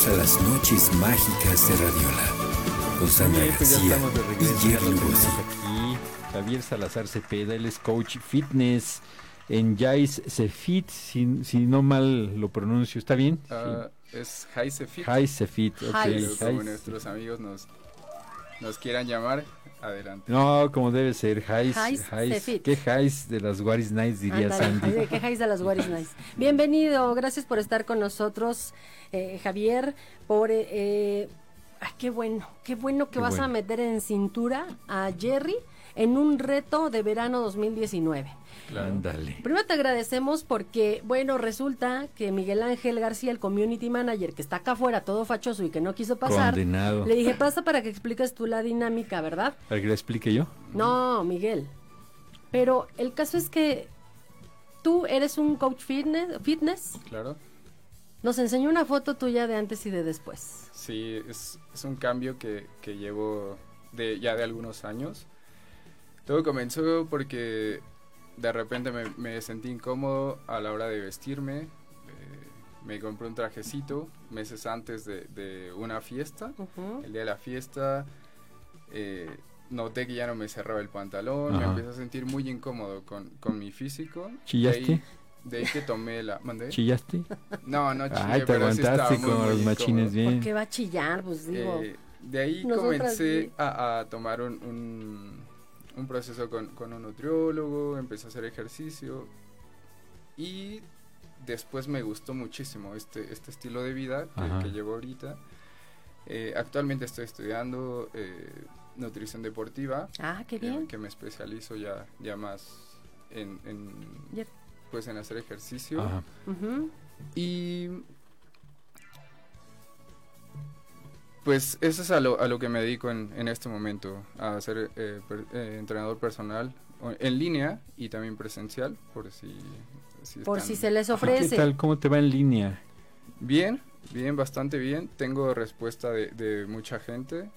Bienvenidos a las noches mágicas de Radiola con Sandra Bien, pues ya García estamos de y. Jerry aquí. Javier Salazar Cepeda, él es coach fitness en Jais Cefit, si, si no mal lo pronuncio, ¿está bien? Ah, es Jaise Fit. Jais Cefit, ok. Jais- nuestros amigos nos, nos quieran llamar, adelante. No, como debe ser, Jais. Jais Jais. ¿Qué Jais de las Guaris Nights diría Ándale, Sandy? ¿de ¿Qué quejáis de las What is Nice? Bienvenido, gracias por estar con nosotros, eh, Javier, por... eh, eh, ay, qué bueno, qué bueno que Qué vas a meter en cintura a Jerry en un reto de verano 2019. Ándale. Primero te agradecemos porque, bueno, resulta que Miguel Ángel García, el community manager, que está acá afuera todo fachoso y que no quiso pasar, Condenado. le dije, pasa para que expliques tú la dinámica, ¿verdad? ¿Para que le explique yo? No, Miguel. Pero el caso es que tú eres un coach fitness, fitness. Claro. Nos enseñó una foto tuya de antes y de después. Sí, es, es un cambio que, que llevo de, ya de algunos años. Todo comenzó porque de repente me, me sentí incómodo a la hora de vestirme. eh, me compré un trajecito meses antes de, de una fiesta. El día de la fiesta eh, noté que ya no me cerraba el pantalón, me empecé a sentir muy incómodo con, con mi físico. ¿Chillaste? De ahí, de ahí que tomé la... ¿Mandé? ¿Chillaste? No, no chillé, Ay, te pero sí aguantaste muy los machines bien. ¿Por qué va a chillar? Pues digo. Eh, de ahí nosotras comencé a, a tomar un, un, un proceso con, con un nutriólogo, empecé a hacer ejercicio y después me gustó muchísimo este, este estilo de vida que, que llevo ahorita. Eh, actualmente estoy estudiando eh, nutrición deportiva, ah, qué que, bien. que me especializo ya, ya más en, pues en hacer ejercicio. Ajá. Y pues eso es a lo, a lo que me dedico en, en este momento, a ser eh, per- eh, entrenador personal en línea y también presencial, por si... si Por están- si se les ¿Qué ofrece. tal? ¿Cómo te va en línea? Bien, bien, bastante bien. Tengo respuesta de, de mucha gente. eh,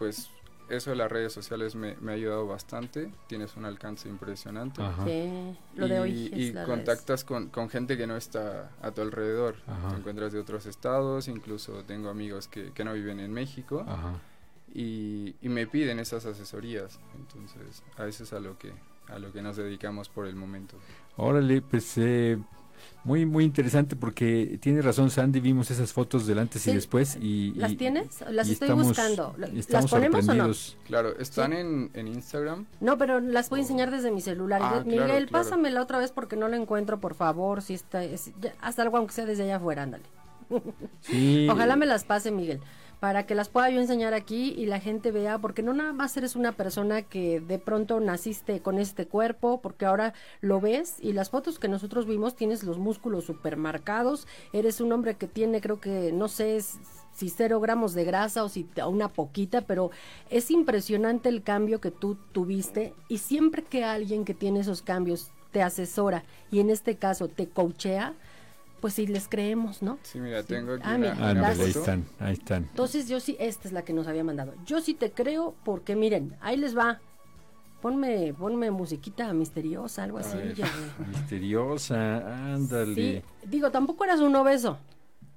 pues eso de las redes sociales me, me ha ayudado bastante. Tienes un alcance impresionante. Ajá. Sí, lo de y, hoy es y las contactas con, con gente que no está a tu alrededor. Ajá. Te encuentras de otros estados, incluso tengo amigos que, que no viven en México Ajá. y, y me piden esas asesorías. Entonces, a eso es a lo que, a lo que nos dedicamos por el momento. Órale, pues eh, muy muy interesante porque tiene razón Sandy, vimos esas fotos del antes y después y... ¿Las y- tienes? Las y estoy estamos- buscando. ¿Las ponemos o no? Claro, están en, en Instagram. No, pero las voy a enseñar desde mi celular. Ah, Miguel, claro, claro. pásamela otra vez porque no la encuentro, por favor. Si está, es- ya- haz algo aunque sea desde allá afuera, ándale. Sí, Ojalá me las pase, Miguel, para que las pueda yo enseñar aquí y la gente vea, porque no nada más eres una persona que de pronto naciste con este cuerpo, porque ahora lo ves y las fotos que nosotros vimos tienes los músculos super marcados, eres un hombre que tiene, creo que, no sé si cero gramos de grasa o si una poquita, pero es impresionante el cambio que tú tuviste y siempre que alguien que tiene esos cambios te asesora y en este caso te coachea, pues sí les creemos, ¿no? Sí, mira, tengo aquí Ah, una, mira, una ahí están, ahí están. Entonces yo sí, esta es la que nos había mandado. Yo sí te creo porque miren, ahí les va. Ponme, ponme musiquita misteriosa, algo así. ver. ya. Misteriosa, ándale. Sí, digo, tampoco eras un obeso,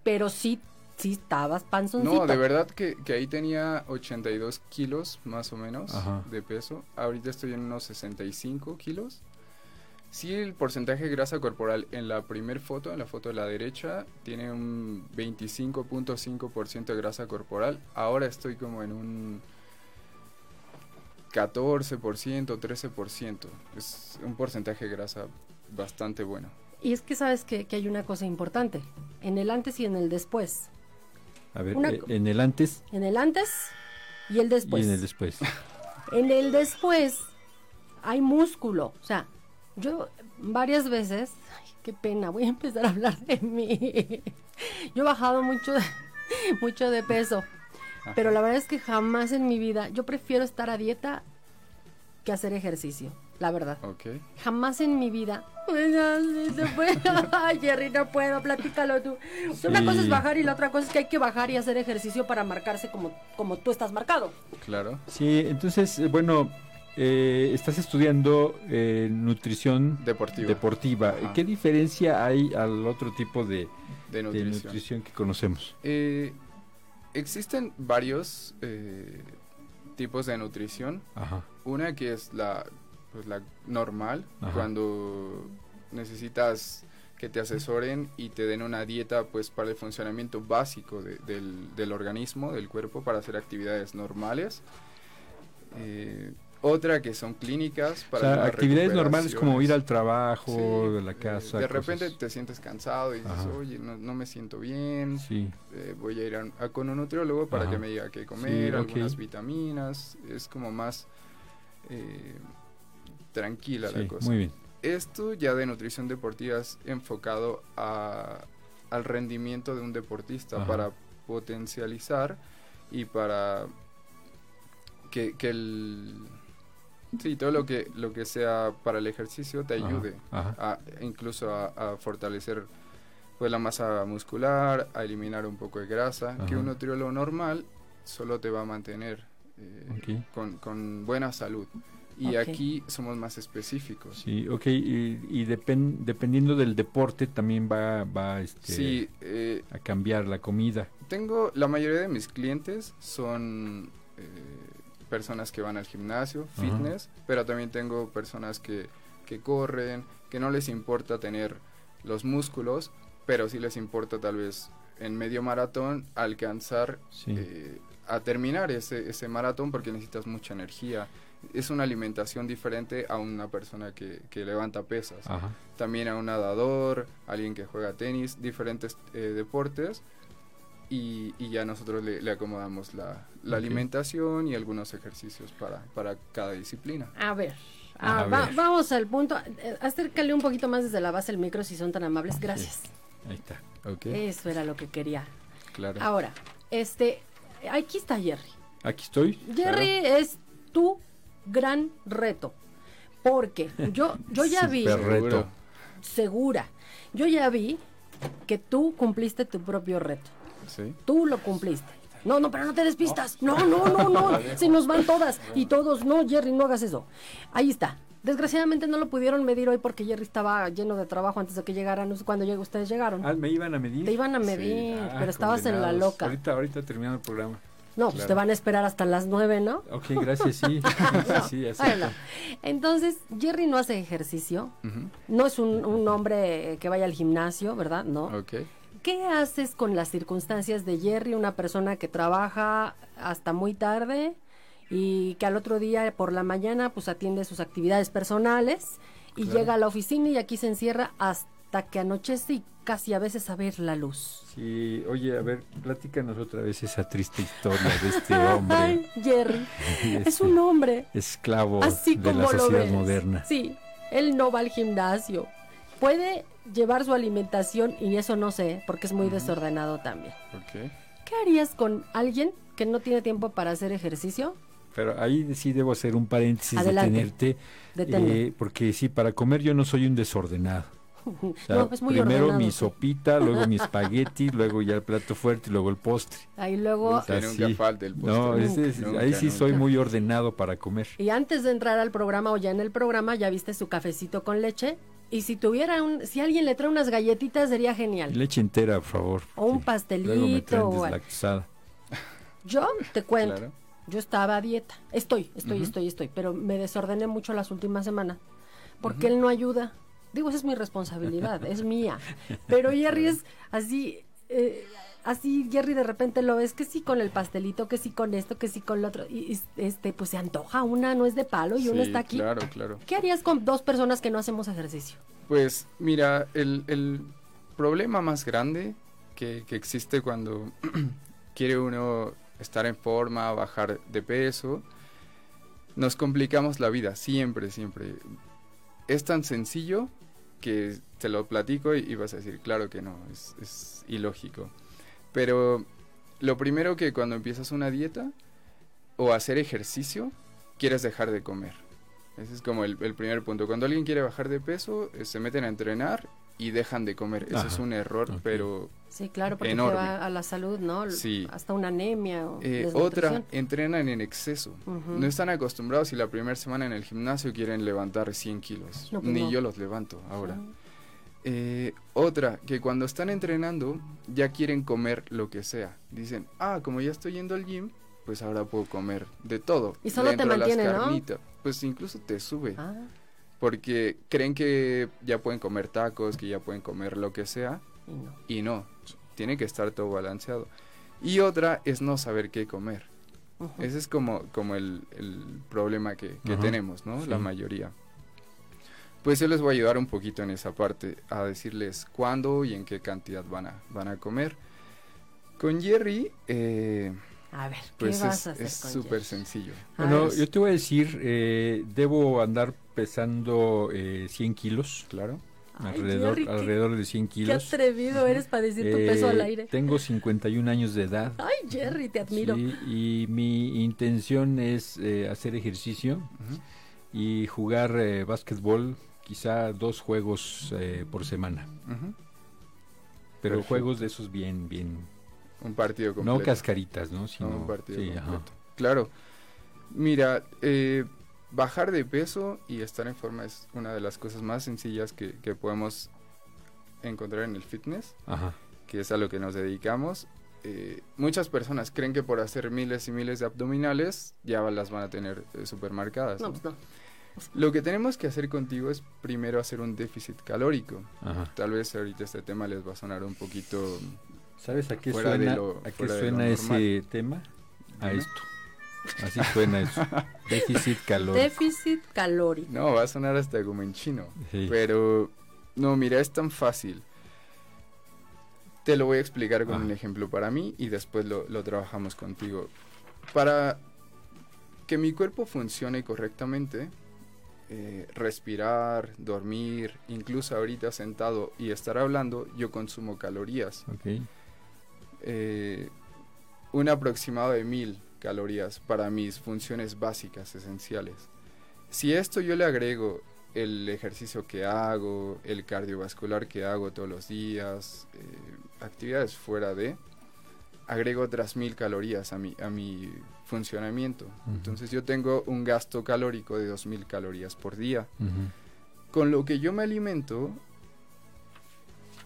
pero sí, sí estabas panzoncito. No, de verdad que, que ahí tenía 82 kilos más o menos Ajá. de peso. Ahorita estoy en unos 65 kilos. Sí, el porcentaje de grasa corporal en la primer foto, en la foto de la derecha, tiene un 25.5% de grasa corporal. Ahora estoy como en un 14%, 13%. Es un porcentaje de grasa bastante bueno. Y es que sabes que, que hay una cosa importante, en el antes y en el después. A ver, Una eh, en el antes En el antes y el después. y en el después. En el después hay músculo. O sea, yo varias veces, ay, qué pena, voy a empezar a hablar de mí. Yo he bajado mucho de, mucho de peso, pero la verdad es que jamás en mi vida, yo prefiero estar a dieta que hacer ejercicio, la verdad. Ok. Jamás en mi vida. Ay, Jerry, no puedo, platícalo tú. Una cosa es bajar y la otra cosa es que hay que bajar y hacer ejercicio para marcarse como, como tú estás marcado. Claro. Sí, entonces, eh, bueno, eh, estás estudiando eh, nutrición Deportiva. deportiva. Ajá. ¿Qué diferencia hay al otro tipo de, de de nutrición. que conocemos? Eh, existen varios eh, tipos de nutrición. Ajá. Una que es la, pues, la normal, Ajá. cuando necesitas que te asesoren y te den una dieta pues para el funcionamiento básico de- del, del organismo, del cuerpo, para hacer actividades normales. Eh, otra que son clínicas O para sea, algunas actividades normales como ir al trabajo, Sí, de la eh, casa. de cosas. repente te sientes cansado y dices, Ajá. oye, no, no me siento bien, Sí, eh, voy a ir a, a- con un nutriólogo para Ajá. que me diga qué comer, Sí, algunas vitaminas, es como más eh, tranquila la cosa. muy bien. Esto ya de nutrición deportiva es enfocado a- al rendimiento de un deportista Ajá. para potencializar y para que, que el... Sí, todo lo que, lo que sea para el ejercicio te ayude ajá. a, incluso a, a fortalecer pues la masa muscular, a eliminar un poco de grasa, que un nutriólogo normal solo te va a mantener eh, con, con buena salud. Y aquí somos más específicos. Sí, ok, y, y depen- dependiendo del deporte también va, va este, Sí, eh, a cambiar la comida. tengo, la mayoría de mis clientes son eh, personas que van al gimnasio, Ajá. fitness, pero también tengo personas que, que corren, que no les importa tener los músculos, pero sí les importa tal vez en medio maratón alcanzar Sí. eh, a terminar ese, ese maratón porque necesitas mucha energía. Es una alimentación diferente a una persona que, que levanta pesas. Ajá. También a un nadador, alguien que juega tenis, diferentes eh, deportes. Y, y ya nosotros le, le acomodamos la, la alimentación y algunos ejercicios para, para cada disciplina. A ver. A ah, va- vamos al punto. Eh, Acércale un poquito más desde la base del micro si son tan amables. Gracias. Ahí está. Ok, Eso era lo que quería. claro. Ahora, este, aquí está Jerry. Aquí estoy. Jerry es tu gran reto. Porque yo, yo ya vi, reto. Seguro. segura, yo ya vi que tú cumpliste tu propio reto. Sí. Tú lo cumpliste. No, no, pero no te despistas. No, no, no, no. Se nos van todas. Y todos, no, Jerry, no hagas eso. Ahí está. Desgraciadamente no lo pudieron medir hoy porque Jerry estaba lleno de trabajo antes de que llegaran. No sé cuándo llegó, ustedes llegaron. Ah, me iban a medir. Te iban a Sí. medir, Ah, pero estabas en la loca. Ahorita, ahorita terminando el programa. No, pues te van a esperar hasta las nueve, ¿no? Ok, gracias, sí. sí, sí, acepto. Bueno, entonces Jerry no hace ejercicio, no es un, un hombre que vaya al gimnasio, ¿verdad? No. Ok. ¿Qué haces con las circunstancias de Jerry, una persona que trabaja hasta muy tarde y que al otro día por la mañana pues atiende sus actividades personales y Claro. llega a la oficina y aquí se encierra hasta que anochece y casi a veces a ver la luz? Sí, oye, a ver, platícanos otra vez esa triste historia de este hombre, Ay, Jerry, es Este, un hombre esclavo así de como la lo sociedad ves. moderna. Sí, él no va al gimnasio. Puede llevar su alimentación y eso no sé, porque es muy Ujú. desordenado también. Ok. ¿Qué harías con alguien que no tiene tiempo para hacer ejercicio? Pero ahí sí debo hacer un paréntesis Adelante. de tenerte, Deténme. eh, porque sí, para comer yo no soy un desordenado. O sea, no, es muy primero ordenado, mi sí. sopita, luego mi espagueti, luego ya el plato fuerte y luego el postre. Ahí luego, sea, sí. falte el postre. No, es- Nunca, ahí sí nunca. soy muy ordenado para comer. y antes de entrar al programa o ya en el programa, ya viste su cafecito con leche. Y si tuviera un, si alguien le trae unas galletitas sería genial. Leche entera, por favor. O un porque Luego me traen pastelito. o-. Yo te cuento, Claro. yo estaba a dieta. Estoy, estoy, estoy, estoy. Pero me desordené mucho las últimas semanas. Porque él no ayuda. Digo, esa es mi responsabilidad, es mía. Pero Jerry es así, eh, así Jerry de repente lo ves que sí con el pastelito, que sí con esto, que sí con lo otro. Y y, este, pues se antoja una, no es de palo y uno Sí, está aquí. Claro, claro. ¿Qué harías con dos personas que no hacemos ejercicio? Pues mira, el, el problema más grande que, que existe cuando quiere uno estar en forma, bajar de peso, nos complicamos la vida, siempre, siempre. Es tan sencillo que te lo platico y, y vas a decir, claro que no, es, es ilógico. Pero lo primero que cuando empiezas una dieta o hacer ejercicio, quieres dejar de comer. Ese es como el, el primer punto. Cuando alguien quiere bajar de peso, eh, se meten a entrenar y dejan de comer. Eso es Ajá, un error, ok. pero Sí, claro, porque te Enorme. va a la salud, ¿no? Sí. Hasta una anemia o Eh, otra, entrenan en exceso. No están acostumbrados y la primera semana en el gimnasio quieren levantar 100 kilos. No, pues Ni no. yo los levanto ahora. Sí. Eh, otra, que cuando están entrenando ya quieren comer lo que sea. Dicen, ah, como ya estoy yendo al gym, pues ahora puedo comer de todo. Y solo te a las mantiene, ¿no? carnitas. Pues incluso te sube. Ah, Porque creen que ya pueden comer tacos, que ya pueden comer lo que sea. y no. Y no, tiene que estar todo balanceado. Y otra es no saber qué comer. Ese es como, como el, el problema que, que tenemos, ¿no? La mayoría. Pues yo les voy a ayudar un poquito en esa parte, a decirles cuándo y en qué cantidad van a, van a comer. Con Jerry, eh, A ver, ¿qué pues vas es a hacer es súper sencillo. A Bueno, ver. yo te voy a decir, eh, debo andar pesando eh, 100 kilos, Claro. Ay, alrededor, Jerry, qué- alrededor de 100 Qué kilos. atrevido eres para decir tu Eh, peso al aire. Tengo 51 años de edad. Ay, Jerry, te admiro. sí, y mi intención es eh, hacer ejercicio Ujú. y jugar eh, básquetbol, quizá dos juegos eh, por semana. Pero Perfecto. juegos de esos bien, bien, Un partido completo. no cascaritas, ¿no? No, un partido sí, ajá. completo. Claro. Mira, eh, bajar de peso y estar en forma es una de las cosas más sencillas que, que podemos encontrar en el fitness, Ajá. que es a lo que nos dedicamos. Eh, muchas personas creen que por hacer miles y miles de abdominales ya las van a tener eh, súper marcadas. No, ¿no? pues no. Lo que tenemos que hacer contigo es primero hacer un déficit calórico. Ajá. Tal vez ahorita este tema les va a sonar un poquito... ¿Sabes a qué Fuera de suena, lo- a qué de ese tema? A Dime. esto. Así suena eso. Déficit calórico. Déficit calórico. No, va a sonar hasta como en chino. Sí. Pero, no, mira, es tan fácil. Te lo voy a explicar con Ajá. un ejemplo para mí y después lo, lo trabajamos contigo. Para que mi cuerpo funcione correctamente, eh, respirar, dormir, incluso ahorita sentado y estar hablando, yo consumo calorías. Eh, un aproximado de mil calorías para mis funciones básicas, esenciales. Si esto yo le agrego el ejercicio que hago, el cardiovascular que hago todos los días, eh, actividades fuera de, agrego otras mil calorías a mi, a mi funcionamiento. Entonces yo tengo un gasto calórico de dos mil calorías por día. Con lo que yo me alimento,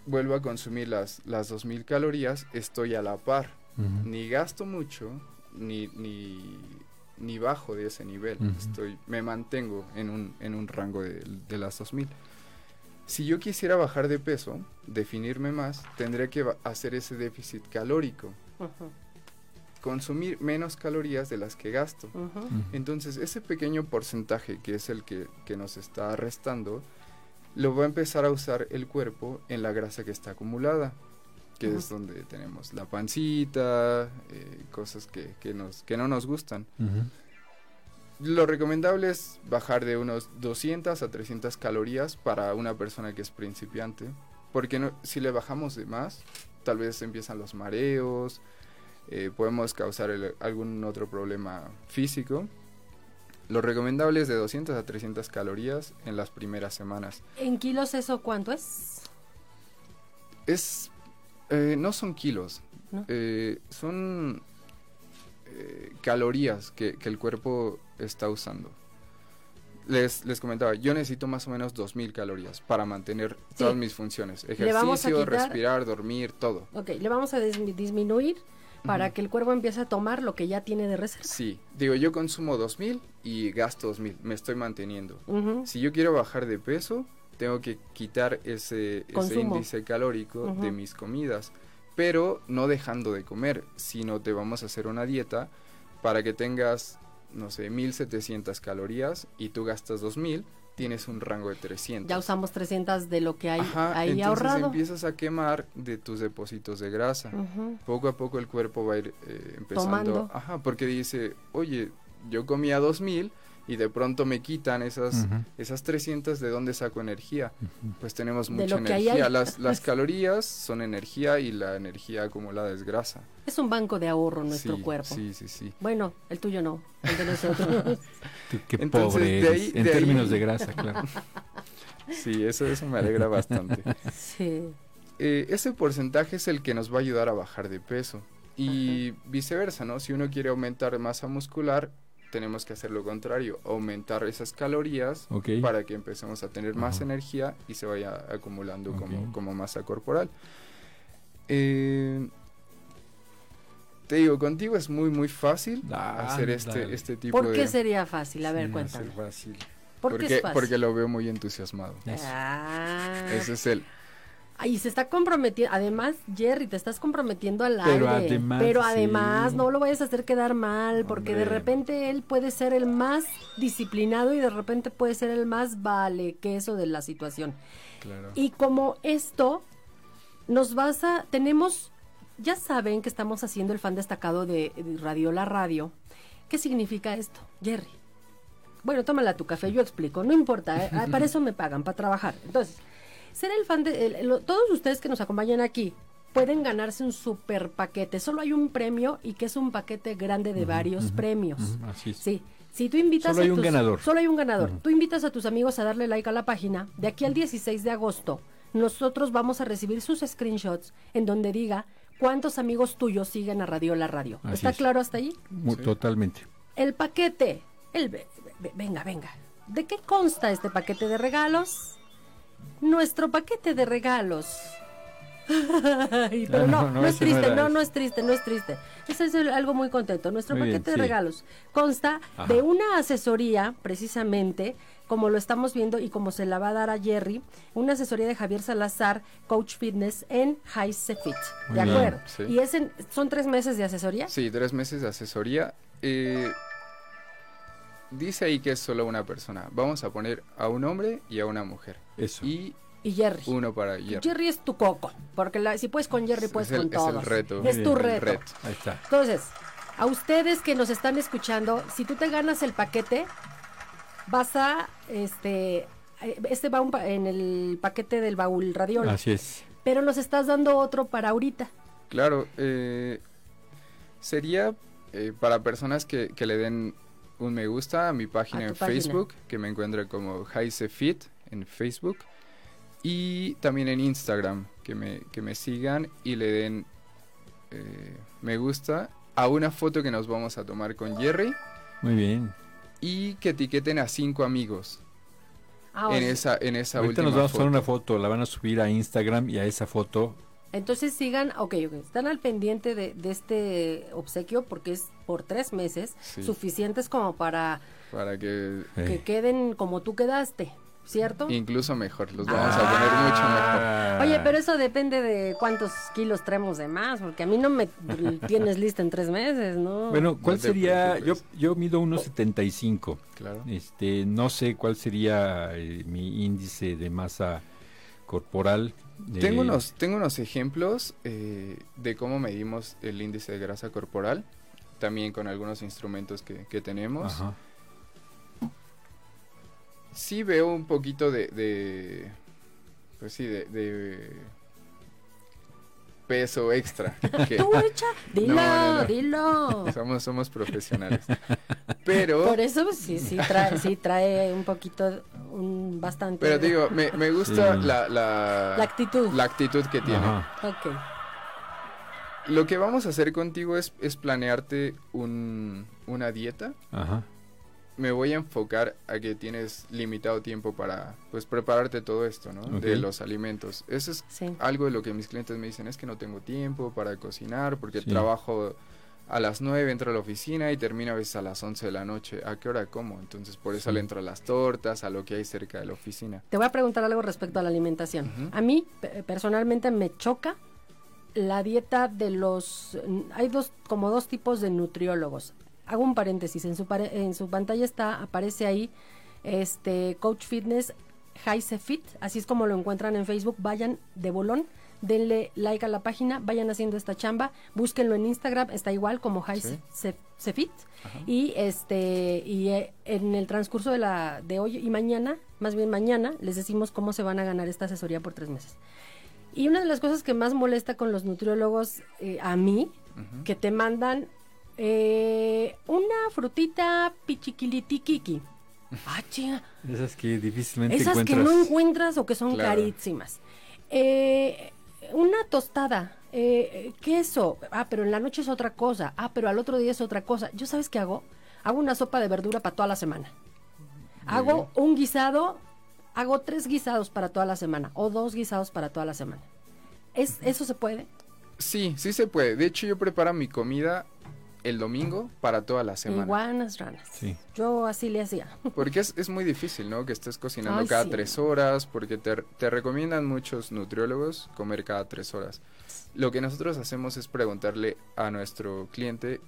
vuelvo a consumir las, las 2000 calorías, estoy a la par. Ni gasto mucho, ni, ni, ni bajo de ese nivel. Estoy, me mantengo en un, en un rango de, de las 2000. Si yo quisiera bajar de peso, definirme más, tendría que hacer ese déficit calórico, consumir menos calorías de las que gasto. Entonces, ese pequeño porcentaje que es el que, que nos está restando, lo va a empezar a usar el cuerpo en la grasa que está acumulada, que es donde tenemos la pancita, eh, cosas que, que, nos, que no nos gustan. Lo recomendable es bajar de unos 200 a 300 calorías para una persona que es principiante, porque no- si le bajamos de más, tal vez empiezan los mareos, eh, podemos causar el- algún otro problema físico. Lo recomendable es de 200 a 300 calorías en las primeras semanas. ¿En kilos eso cuánto es? Es, eh, no son kilos, ¿No? eh, son calorías que, que el cuerpo está usando. Les, les comentaba, yo necesito más o menos 2.000 calorías para mantener Sí. todas mis funciones. Ejercicio, quitar- respirar, dormir, todo. Ok, le vamos a dismi- disminuir para que el cuerpo empiece a tomar lo que ya tiene de reserva. Sí, digo, yo consumo 2.000 y gasto 2.000, me estoy manteniendo. Si yo quiero bajar de peso, tengo que quitar ese, índice calórico de mis comidas, pero no dejando de comer, sino te vamos a hacer una dieta para que tengas, no sé, 1700 calorías y tú gastas 2000, tienes un rango de 300. Ya usamos 300 de lo que hay Ajá, ahí entonces ahorrado. empiezas a quemar de tus depósitos de grasa. Poco a poco el cuerpo va a ir eh, empezando. Tomando. Ajá, porque dice, oye, yo comía 2000 y de pronto me quitan esas, Ujú. esas 300, ¿de dónde saco energía? Pues tenemos mucha energía. hay. Las, las calorías son energía y la energía acumulada es grasa. Es un banco de ahorro nuestro Sí, cuerpo. Sí, sí, sí. Bueno, el tuyo no, el de nosotros. Tú, qué Entonces, pobre de ahí- en de ahí- términos de grasa, claro. Sí, eso, eso me alegra bastante. Sí. Eh, ese porcentaje es el que nos va a ayudar a bajar de peso. Y viceversa, ¿no? Si uno quiere aumentar masa muscular, tenemos que hacer lo contrario, aumentar esas calorías para que empecemos a tener más energía y se vaya acumulando como, como masa corporal. Eh, te digo, contigo es muy, muy fácil Ah, hacer este, este tipo ¿Por de... qué sería fácil? A ver, Sí, cuéntame. fácil. ¿Por qué porque, es fácil? porque lo veo muy entusiasmado. Eso. Ah. Ese es el... Ay, se está comprometiendo. Además, Jerry, te estás comprometiendo al Pero aire. además, Pero sí. además, no lo vayas a hacer quedar mal, porque de repente él puede ser el más disciplinado y de repente puede ser el más vale queso de la situación. Claro. Y como esto, nos vas a. Tenemos. Ya saben que estamos haciendo el fan destacado de, de Radiola Radio. ¿Qué significa esto, Jerry? Bueno, tómala tu café, yo explico. No importa, ¿eh? Ah, para eso me pagan, para trabajar. Entonces, ser el fan de. el- lo- todos ustedes que nos acompañan aquí pueden ganarse un super paquete. Solo hay un premio y que es un paquete grande de varios premios. Ujú, Así es. Sí. Si tú invitas Solo a hay un tus- ganador. Solo hay un ganador. Tú invitas a tus amigos a darle like a la página. De aquí al 16 de agosto, nosotros vamos a recibir sus screenshots en donde diga cuántos amigos tuyos siguen a Radio La Radio. Así ¿Está es. claro hasta Sí. Totalmente. El paquete. El, ve- ve- venga, venga. ¿De qué consta este paquete de regalos? Nuestro paquete de regalos. Ay, pero No, no, no, no, es no triste, no, no es triste, no es triste. Eso es algo muy contento. Nuestro Muy bien, paquete de sí. regalos consta Ajá. de una asesoría, precisamente, como lo estamos viendo y como se la va a dar a Jerry, una asesoría de Javier Salazar, Coach Fitness en High Fit. ¿De bien, acuerdo? sí. Y es en- son tres meses de asesoría. Sí, tres meses de asesoría. Eh, dice ahí que es solo una persona. Vamos a poner a un hombre y a una mujer. Eso. Y Y Jerry. uno para Jerry. Jerry es tu coco, porque la- si puedes con Jerry, Es puedes el- con es el todos. reto. Es tu reto. reto. Ahí está. Entonces, a ustedes que nos están escuchando, si tú te ganas el paquete, vas a, este, este va un pa- en el paquete del baúl radiola, Así es. pero nos estás dando otro para ahorita. Claro, eh, sería eh, para personas que, que le den un me gusta a mi página A en página. Facebook, que me encuentre como Fit en Facebook. Y también en Instagram, que me, que me sigan y le den eh, me gusta a una foto que nos vamos a tomar con Jerry Muy bien. y que etiqueten a cinco amigos Ah, o en sea, esa, en esa Ahorita última nos vamos a tomar una foto, la van a subir a Instagram y a esa foto. Entonces sigan, ok, ok, están al pendiente de, de este obsequio porque es por tres meses, Sí. suficientes como para Para que que eh, queden como tú quedaste, ¿cierto? incluso mejor, los vamos a poner mucho mejor. Ah. Oye, pero eso depende de cuántos kilos traemos de más, porque a mí no me tienes lista en tres meses, ¿no? Bueno, ¿cuál No sería? Yo, preocupes. yo mido 1.75. Claro. Este, no sé cuál sería eh, mi índice de masa corporal. Tengo unos, tengo unos ejemplos eh, de cómo medimos el índice de grasa corporal, también con algunos instrumentos que, que tenemos. Ajá. Sí veo un poquito de, de pues sí, de, de peso extra. que Tú echa, dilo, No, no, no. dilo. somos, somos profesionales. Pero, Por eso pues, sí, sí trae, sí trae un poquito, un bastante. pero digo, me, me gusta Sí. la, la, la actitud. la actitud que tiene. Ajá. Ok. Lo que vamos a hacer contigo es, es planearte un, una dieta. Ajá. Me voy a enfocar a que tienes limitado tiempo para pues prepararte todo esto, ¿no? De los alimentos. Eso es Sí. algo de lo que mis clientes me dicen, es que no tengo tiempo para cocinar porque Sí. trabajo a las 9, entro a la oficina y termino a veces a las 11 de la noche. ¿A qué hora como? Entonces por eso Sí. le entro a las tortas, a lo que hay cerca de la oficina. Te voy a preguntar algo respecto a la alimentación. A mí, pe- personalmente, me choca la dieta de los... Hay dos, como dos tipos de nutriólogos. Hago un paréntesis. En su, en su pantalla está, aparece ahí, este, Coach Fitness Heise Fit. Así es como lo encuentran en Facebook. Vayan de bolón. Denle like a la página, vayan haciendo esta chamba, búsquenlo en Instagram, está igual como Heise Fit. Y este y eh, en el transcurso de la de hoy y mañana, más bien mañana, les decimos cómo se van a ganar esta asesoría por tres meses. Y una de las cosas que más molesta con los nutriólogos eh, a mí, que te mandan eh, una frutita pichiquilitiquiqui. Ah, chinga. Esas que difícilmente Esas encuentras. que no encuentras o que son Claro. carísimas. Eh, una tostada, eh, queso. Ah, pero en la noche es otra cosa. Ah, pero al otro día es otra cosa. ¿Yo sabes qué hago? Hago una sopa de verdura para toda la semana. Hago un guisado, hago tres guisados para toda la semana o dos guisados para toda la semana. ¿Es, ¿Eso se puede? Sí, sí se puede. De hecho, yo preparo mi comida el domingo para toda la semana. Iguanas, ranas. Sí. Yo así le hacía. Porque es, es muy difícil, ¿no? Que estés cocinando Ay, cada sí. tres horas, porque te, te recomiendan muchos nutriólogos comer cada tres horas. Lo que nosotros hacemos es preguntarle a nuestro cliente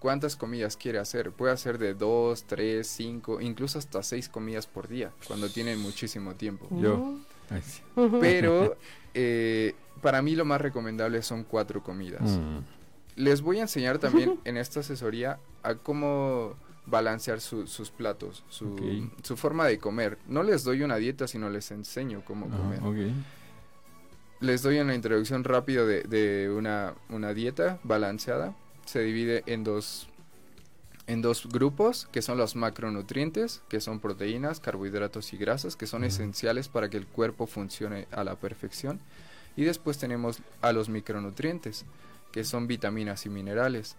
cuántas comidas quiere hacer. Puede hacer de dos, tres, cinco, incluso hasta seis comidas por día, cuando tienen muchísimo tiempo. Yo. Ay, sí. Pero eh, para mí lo más recomendable son cuatro comidas. Mm. Les voy a enseñar también en esta asesoría a cómo balancear su- sus platos, su, forma de comer. No les doy una dieta, sino les enseño cómo Ah, comer. Les doy una introducción rápida de, de una, una dieta balanceada. Se divide en dos, en dos grupos, que son los macronutrientes, que son proteínas, carbohidratos y grasas, que son esenciales para que el cuerpo funcione a la perfección. Y después tenemos a los micronutrientes, que son vitaminas y minerales.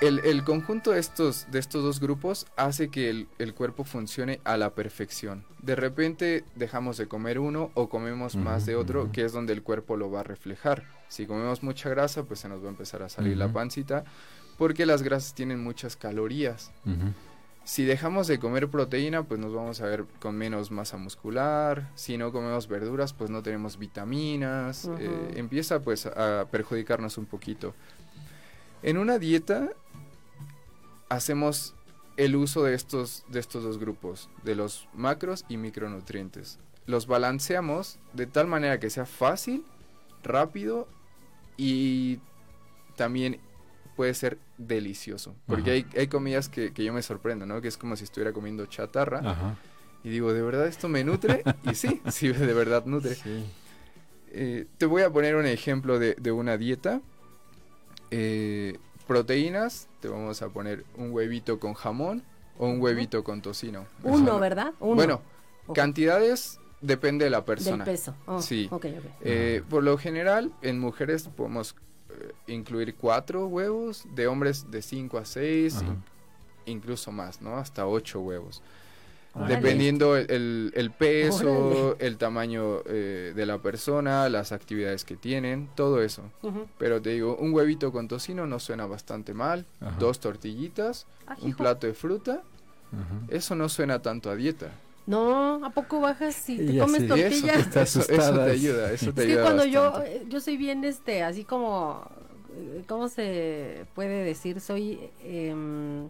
El, el conjunto de estos, de estos dos grupos hace que el, el cuerpo funcione a la perfección. De repente dejamos de comer uno o comemos más de otro, que es donde el cuerpo lo va a reflejar. Si comemos mucha grasa, pues se nos va a empezar a salir la pancita, porque las grasas tienen muchas calorías. Si dejamos de comer proteína, pues nos vamos a ver con menos masa muscular. Si no comemos verduras, pues no tenemos vitaminas. Eh, empieza pues a perjudicarnos un poquito. En una dieta hacemos el uso de estos, de estos dos grupos, de los macros y micronutrientes. Los balanceamos de tal manera que sea fácil, rápido y también puede ser delicioso. Porque hay, hay comidas que, que yo me sorprendo, ¿no? Que es como si estuviera comiendo chatarra. Ajá. Y digo, ¿de verdad esto me nutre? y sí, sí, de verdad nutre. Sí. Eh, te voy a poner un ejemplo de, de una dieta. Eh, proteínas, te vamos a poner un huevito con jamón o un huevito con tocino. Uno, ¿verdad? Uno. Bueno, cantidades depende de la Del persona. peso. Oh, Sí. ok, ok. Eh, por lo general, en mujeres podemos incluir cuatro huevos, de hombres de cinco a seis, in- incluso más, ¿no? Hasta ocho huevos. Órale. Dependiendo el, el- el peso, Órale. el tamaño eh, de la persona, las actividades que tienen, todo eso. Pero te digo, un huevito con tocino no suena bastante mal. Ajá. Dos tortillitas, Ah, un hijo. plato de fruta, eso no suena tanto a dieta. No, ¿a poco bajas si te comes sí. Y eso, te ayuda, eso te Es que ayuda cuando yo, bastante. eh, yo soy bien, este, así como, eh, ¿cómo se puede decir? Soy, em,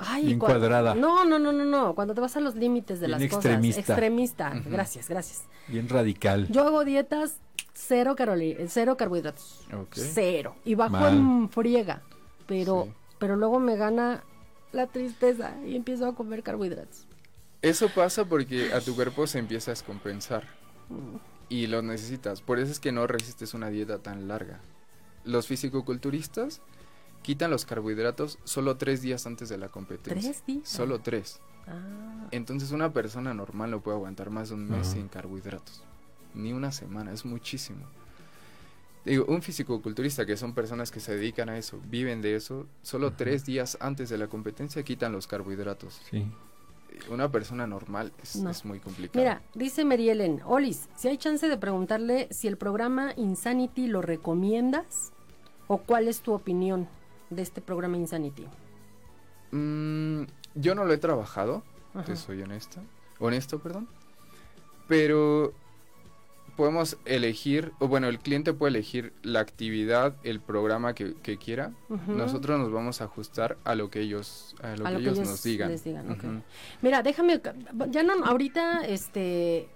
ay, Bien cua- cuadrada. No, no, no, no, no, cuando te vas a los límites de Bien las extremista. cosas. Extremista. Ujú. Gracias, gracias. Bien radical. Yo hago dietas cero, caroli- cero carbohidratos. Cero. Y bajo Mal. en friega. Pero, Sí. pero luego me gana la tristeza y empiezo a comer carbohidratos. Eso pasa porque a tu cuerpo se empieza a descompensar y lo necesitas. Por eso es que no resistes una dieta tan larga. Los fisicoculturistas quitan los carbohidratos solo tres días antes de la competencia. ¿Tres días? Solo tres. Ah, Entonces una persona normal no puede aguantar más de un mes sin carbohidratos. Ni una semana, es muchísimo. Digo, un fisicoculturista, que son personas que se dedican a eso, viven de eso, solo tres días antes de la competencia quitan los carbohidratos. Sí. Una persona normal es, No. es muy complicado. Mira, dice Marielen, Olis, si hay chance de preguntarle si el programa Insanity lo recomiendas o cuál es tu opinión de este programa Insanity. Mm, yo no lo he trabajado, Ajá. te soy honesta, honesto, perdón. Pero podemos elegir, o bueno, el cliente puede elegir la actividad, el programa que, que quiera. Nosotros nos vamos a ajustar a lo que ellos, a lo que ellos nos digan. les. Mira, déjame, ya no, ahorita, este,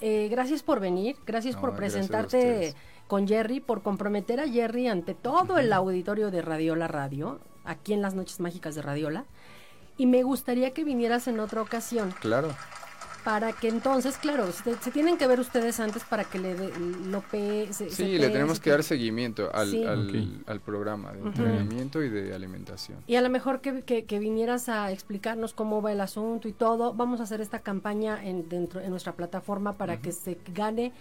eh, gracias por venir, gracias No, por presentarte con Jerry, por comprometer a Jerry ante todo el auditorio de Radiola Radio, aquí en las Noches Mágicas de Radiola, y me gustaría que vinieras en otra ocasión Claro. Para que entonces, claro, se, se tienen que ver ustedes antes para que le de- lo pe, se- se Sí, le pe- tenemos que dar seguimiento al, Sí. al, programa de entrenamiento y de alimentación. Y a lo mejor que, que- que vinieras a explicarnos cómo va el asunto y todo. Vamos a hacer esta campaña en, dentro, en nuestra plataforma para que se gane.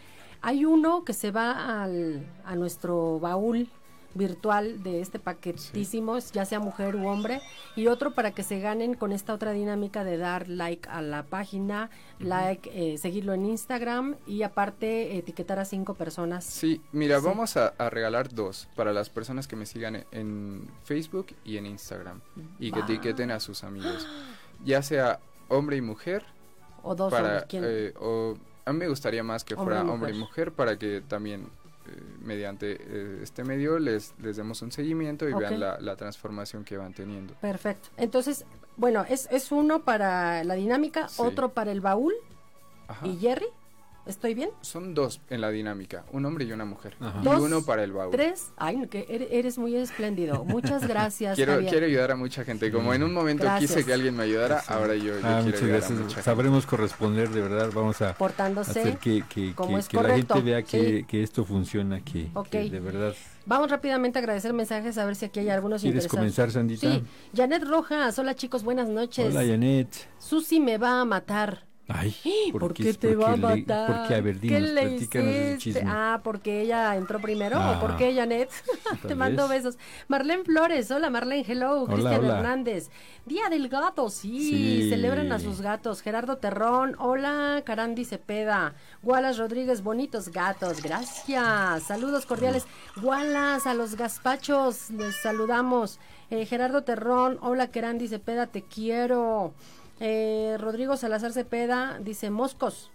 Hay uno que se va al, a nuestro baúl virtual de este paquetísimo, ya sea mujer u hombre, y otro para que se ganen con esta otra dinámica de dar like a la página, like, eh, seguirlo en Instagram y aparte etiquetar a cinco personas. Sí, mira, Sí. vamos a, a regalar dos para las personas que me sigan en, Facebook y en Instagram y que etiqueten a sus amigos, ya sea hombre y mujer, O dos para, hombres, ¿quién? eh, o a mí me gustaría más que Hombre fuera y hombre y mujer. para que también mediante eh, este medio les, les demos un seguimiento y vean la, la transformación que van teniendo. Perfecto. Entonces, bueno, es, es uno para la dinámica, Sí. otro para el baúl. Ajá. ¿Y Jerry? ¿Estoy bien? Son dos en la dinámica, un hombre y una mujer. Ajá. Y Dos, uno para el baúl. ¿Tres? Ay, no, que ere- eres muy espléndido. Muchas gracias, Quiero, Javier. quiero ayudar a mucha gente. Como en un momento Gracias. quise que alguien me ayudara, ahora yo, yo Ah, quiero muchas ayudar a gracias. mucha gente. Sabremos corresponder, de verdad. Vamos a Portándose. hacer que, que, como que- es que la gente vea que, sí. que esto funciona, que, Ok. que de verdad. Vamos rápidamente a agradecer mensajes, a ver si aquí hay algunos ¿Quieres interesados. comenzar, Sandita? Sí. Janet Rojas, hola chicos, buenas noches. Hola, Janet. Susi me va a matar. Ay, ¿Por, qué te va a porque le- matar? Porque, a ver, ¿Qué le chisme. Ah, porque ella entró primero Ah. o por qué Janet. Te mando vez. besos. Marlene Flores, hola Marlene, hello. Cristian. Hernández. Día del gato, sí, Sí. celebran a sus gatos. Gerardo Terrón, hola. Carandi Cepeda. Wallace Rodríguez, bonitos gatos, gracias. Saludos cordiales. Wallace, a los gazpachos, les saludamos. Eh, Gerardo Terrón, hola Carandi Cepeda, te quiero. Eh, Rodrigo Salazar Cepeda dice moscos.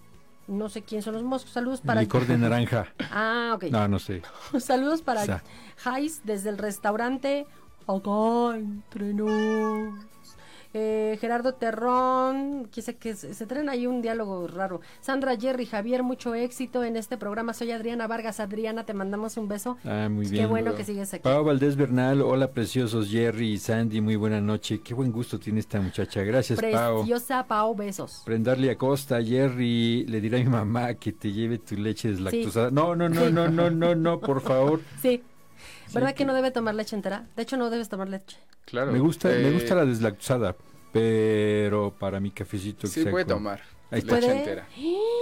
No sé quién son los moscos. Saludos para. Licor de naranja. Ah, ok. No, no sé. Saludos para Jais desde el restaurante Acá entre nos. Eh, Gerardo Terrón, que se, que se, se traen ahí un diálogo raro. Sandra Jerry, Javier, mucho éxito en este programa. Soy Adriana Vargas. Adriana, te mandamos un beso. Ah, muy Qué bien. bueno que sigues aquí. Pau Valdés Bernal, hola preciosos Jerry y Sandy, muy buena noche. Qué buen gusto tiene esta muchacha. Gracias, Pau. Preciosa Pau, besos. Prendarle Acosta, Jerry, le diré a mi mamá que te lleve tu leche deslactosada. No, no, no, no, no, no, no, por favor. Sí. ¿Verdad Sí, que no debe tomar leche entera? De hecho, no debes tomar leche. Claro. Me gusta, me eh, gusta la deslactosada, pero para mi cafecito que Sí puede tomar. Ahí está.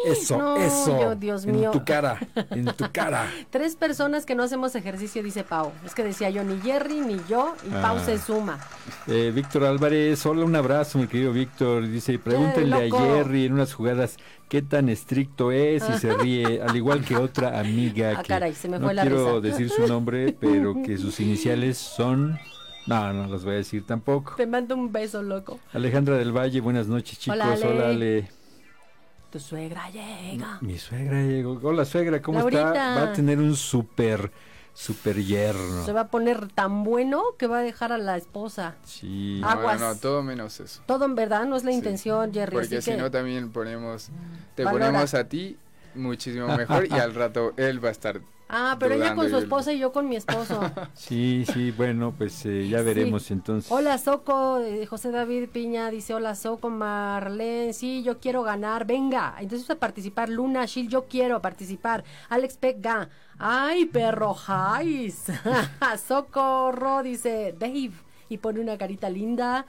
Eso, No, eso. yo, Dios en tu cara, en tu cara. Tres personas que no hacemos ejercicio, dice Pau. Es que decía yo, ni Jerry ni yo, y Pau Ah. se suma. Eh, Víctor Álvarez, hola, un abrazo, mi querido Víctor. Dice, pregúntenle a. Jerry en unas jugadas qué tan estricto es y se ríe, al igual que otra amiga Ah, que caray, se me no fue la quiero risa. decir su nombre, pero que sus iniciales son... No, no las voy a decir tampoco. Te mando un beso, loco. Alejandra del Valle, buenas noches, chicos. Hola, Ale. Hola, Ale. Tu suegra llega. Mi suegra llegó. Hola, suegra, ¿cómo Laurita. está? Va a tener un súper, súper yerno. Se va a poner tan bueno que va a dejar a la esposa. Sí. Aguas. No, no, todo menos eso. Todo en verdad no es la Sí. intención, Jerry. Porque si que- no también ponemos, te Valora. ponemos a ti muchísimo mejor y al rato él va a estar. Ah, pero ella con su esposa y yo con mi esposo. Sí, sí, bueno, pues eh, ya Sí. veremos entonces. Hola Soco, eh, José David Piña dice hola Soco, Marlene, sí, yo quiero ganar, venga, entonces a participar, Luna, Shil, yo quiero participar, Alex Pega, ay perro Jais, Socorro, dice Dave, y pone una carita linda,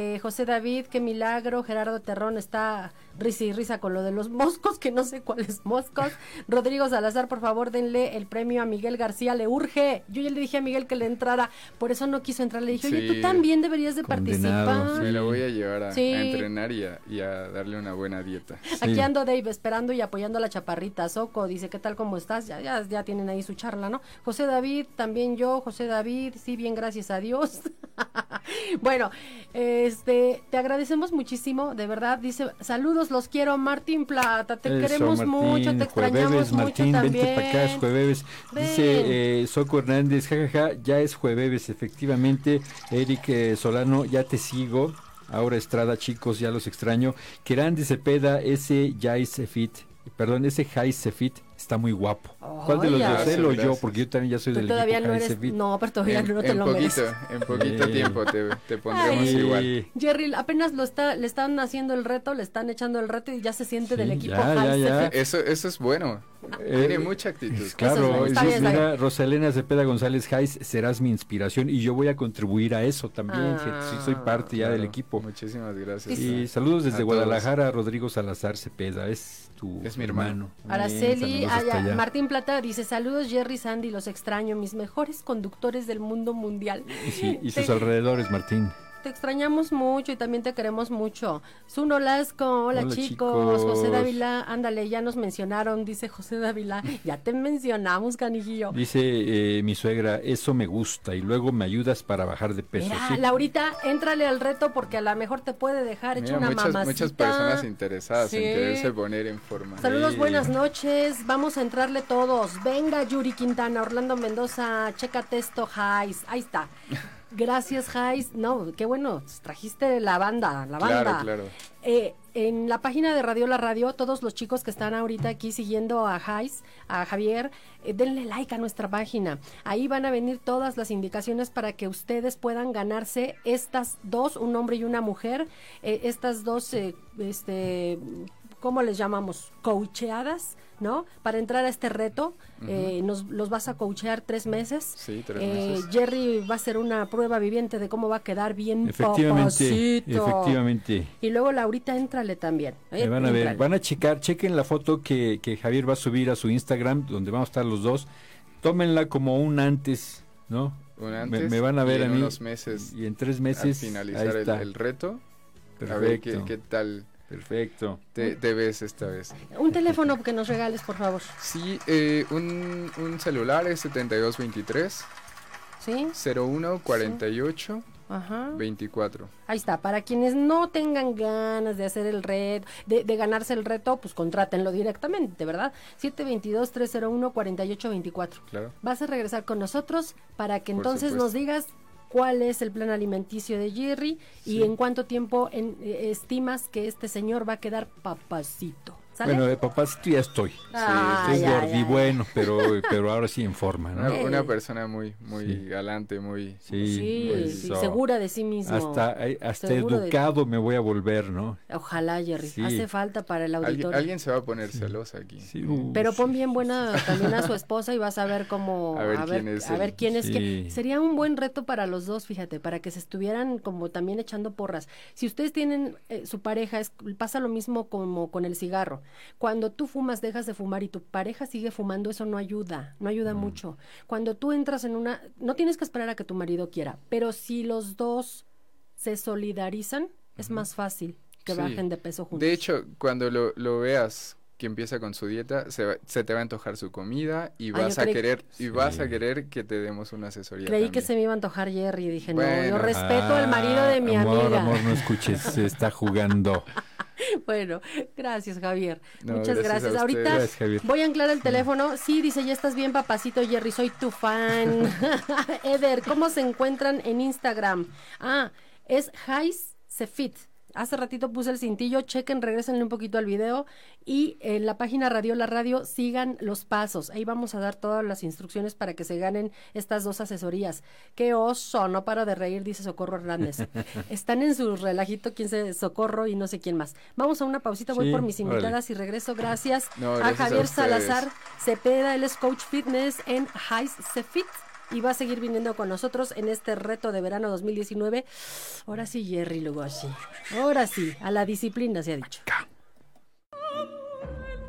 Eh, José David, qué milagro, Gerardo Terrón está risa y risa con lo de los moscos, que no sé cuáles moscos, Rodrigo Salazar, por favor denle el premio a Miguel García, le urge, yo ya le dije a Miguel que le entrara, por eso no quiso entrar, le dije, oye, tú también deberías de Condenado, participar. Me lo voy a llevar a, Sí. a entrenar y a, y a darle una buena dieta. Aquí ando Dave esperando y apoyando a la chaparrita. Soco dice, ¿qué tal cómo estás? Ya, ya, ya tienen ahí su charla, ¿no? José David, también yo, José David, sí, bien, gracias a Dios. bueno, este, te agradecemos muchísimo, de verdad. Dice, saludos, los quiero, Martín Plata, te Eso, queremos Martín, mucho, te extrañamos jueves, mucho Martín, también. vente para acá, es jueves. Ven. Dice eh, Soco Hernández, jajaja, ya es jueves, efectivamente. Eric eh, Solano, ya te sigo. Ahora Estrada, chicos, ya los extraño. Kerandi Cepeda, ese Fit, perdón, ese Fit, está muy guapo. ¿Cuál de los dos, él o yo? Porque yo también ya soy Tú del todavía equipo no eres. No, pero todavía en, no te en lo poquito, mereces. en poquito Sí. tiempo te, te pondremos Ay. igual. Jerry, apenas lo está, le están haciendo el reto, le están echando el reto y ya se siente del equipo ya, ya. Eso, eso es bueno. Eh, Tiene mucha actitud. Es Claro, sí, bien, mira, Rosalena Cepeda González Hayes, serás mi inspiración y yo voy a contribuir a eso también, Ah. sí soy parte ya del equipo. Muchísimas gracias. Y saludos desde A Guadalajara, Rodrigo Salazar Cepeda, es tu Es mi hermano. Bien, Araceli, ah. Martín Plata dice, saludos Jerry Sandy, los extraño, mis mejores conductores del mundo mundial. Y, sí, y sus alrededores, Martín. Te extrañamos mucho y también te queremos mucho. Zuno Lasco, hola, Hola, chicos. chicos. José Dávila, ándale, ya nos mencionaron, dice José Dávila. Ya te mencionamos, canijillo. Dice eh, mi suegra, eso me gusta y luego me ayudas para bajar de peso. Mira, Sí. Laurita, éntrale al reto porque a lo mejor te puede dejar hecho una muchas, mamacita. muchas personas interesadas en Sí. quererse poner en forma. Saludos, Sí. buenas noches. Vamos a entrarle todos. Venga, Yuri Quintana, Orlando Mendoza, chécate esto, Jais. Ahí está. Gracias, Jais. No, qué bueno, trajiste la banda, la banda. Claro, claro. Eh, en la página de Radio La Radio, todos los chicos que están ahorita aquí siguiendo a Jais, a Javier, eh, denle like a nuestra página. Ahí van a venir todas las indicaciones para que ustedes puedan ganarse estas dos, un hombre y una mujer, eh, estas dos, eh, este, ¿cómo les llamamos? Coacheadas, ¿no? Para entrar a este reto, eh, nos los vas a coachear tres meses. Sí, tres Eh, meses. Jerry va a ser una prueba viviente de cómo va a quedar bien Efectivamente, papacito. efectivamente. Y luego Laurita, éntrale también. ¿eh? Me van a ver, van a checar, chequen la foto que, que Javier va a subir a su Instagram, donde vamos a estar los dos. Tómenla como un antes, ¿no? Un Me- antes me, van a ver y a en mí. unos meses Y en tres al meses. finalizar ahí el, está. el reto. Perfecto. A ver qué, qué tal Perfecto. te, te ves esta vez. Un teléfono que nos regales, por favor. Sí, eh, un, un celular es 7223 ¿Sí? 0148 Ajá. 24. Ahí está. Para quienes no tengan ganas de hacer el reto, de, de ganarse el reto, pues contrátenlo directamente, ¿verdad? 722-301-4824. Claro. Vas a regresar con nosotros para que Por entonces supuesto. nos digas cuál es el plan alimenticio de Jerry y en cuánto tiempo en- eh, estimas que este señor va a quedar papacito. ¿Sale? Bueno, de papacito ya estoy. Ah, Estoy ya, gordi bueno, pero, pero ahora sí en forma, ¿no? Una, Eh. una persona muy, muy Sí. galante, muy... Sí, Sí, pues, sí, segura de sí mismo. Hasta, eh, hasta Seguro de- educado me voy a volver, ¿no? Ojalá, Jerry. Sí. Hace falta para el auditorio. alguien se va a poner celosa aquí. Sí, uh, Pero pon sí. bien buena también a su esposa y vas a ver cómo A ver quién es a ver quién es que Sí. sería un buen reto para los dos, fíjate, para que se estuvieran como también echando porras. Si ustedes tienen eh, su pareja, es, pasa lo mismo como con el cigarro. Cuando tú fumas, dejas de fumar y tu pareja sigue fumando, eso no ayuda, no ayuda Mm. mucho. Cuando tú entras en una no tienes que esperar a que tu marido quiera, pero si los dos se solidarizan, es más fácil que Sí. bajen de peso juntos. De hecho, cuando lo, lo veas que empieza con su dieta, se, va- se te va a antojar su comida y Ah, vas a querer y vas a querer que te demos una asesoría. Creí que se me iba a antojar Jerry y dije, no, yo respeto al marido de mi Ah, amor, amiga. Amor, no escuches, se está jugando. Bueno, gracias Javier. No, Muchas gracias. Ahorita Gracias, Javier. voy a anclar el teléfono. Sí, dice, ya estás bien, papacito Jerry, soy tu fan. Eder, ¿cómo se encuentran en Instagram? Ah, es Jais Sefit. Hace ratito puse el cintillo, chequen, regresenle un poquito al video y en la página Radio La Radio sigan los pasos. Ahí vamos a dar todas las instrucciones para que se ganen estas dos asesorías. Qué oso, no paro de reír, dice Socorro Hernández. Están en su relajito, quién se Socorro y no sé quién más. Vamos a una pausita, voy Sí, por mis invitadas y regreso. Gracias, No, a gracias a Javier. Salazar Cepeda, él es coach fitness en Highs Cefit y va a seguir viniendo con nosotros en este reto de verano 2019. Ahora sí, Jerry Lugosi. Ahora sí, a la disciplina se ha dicho.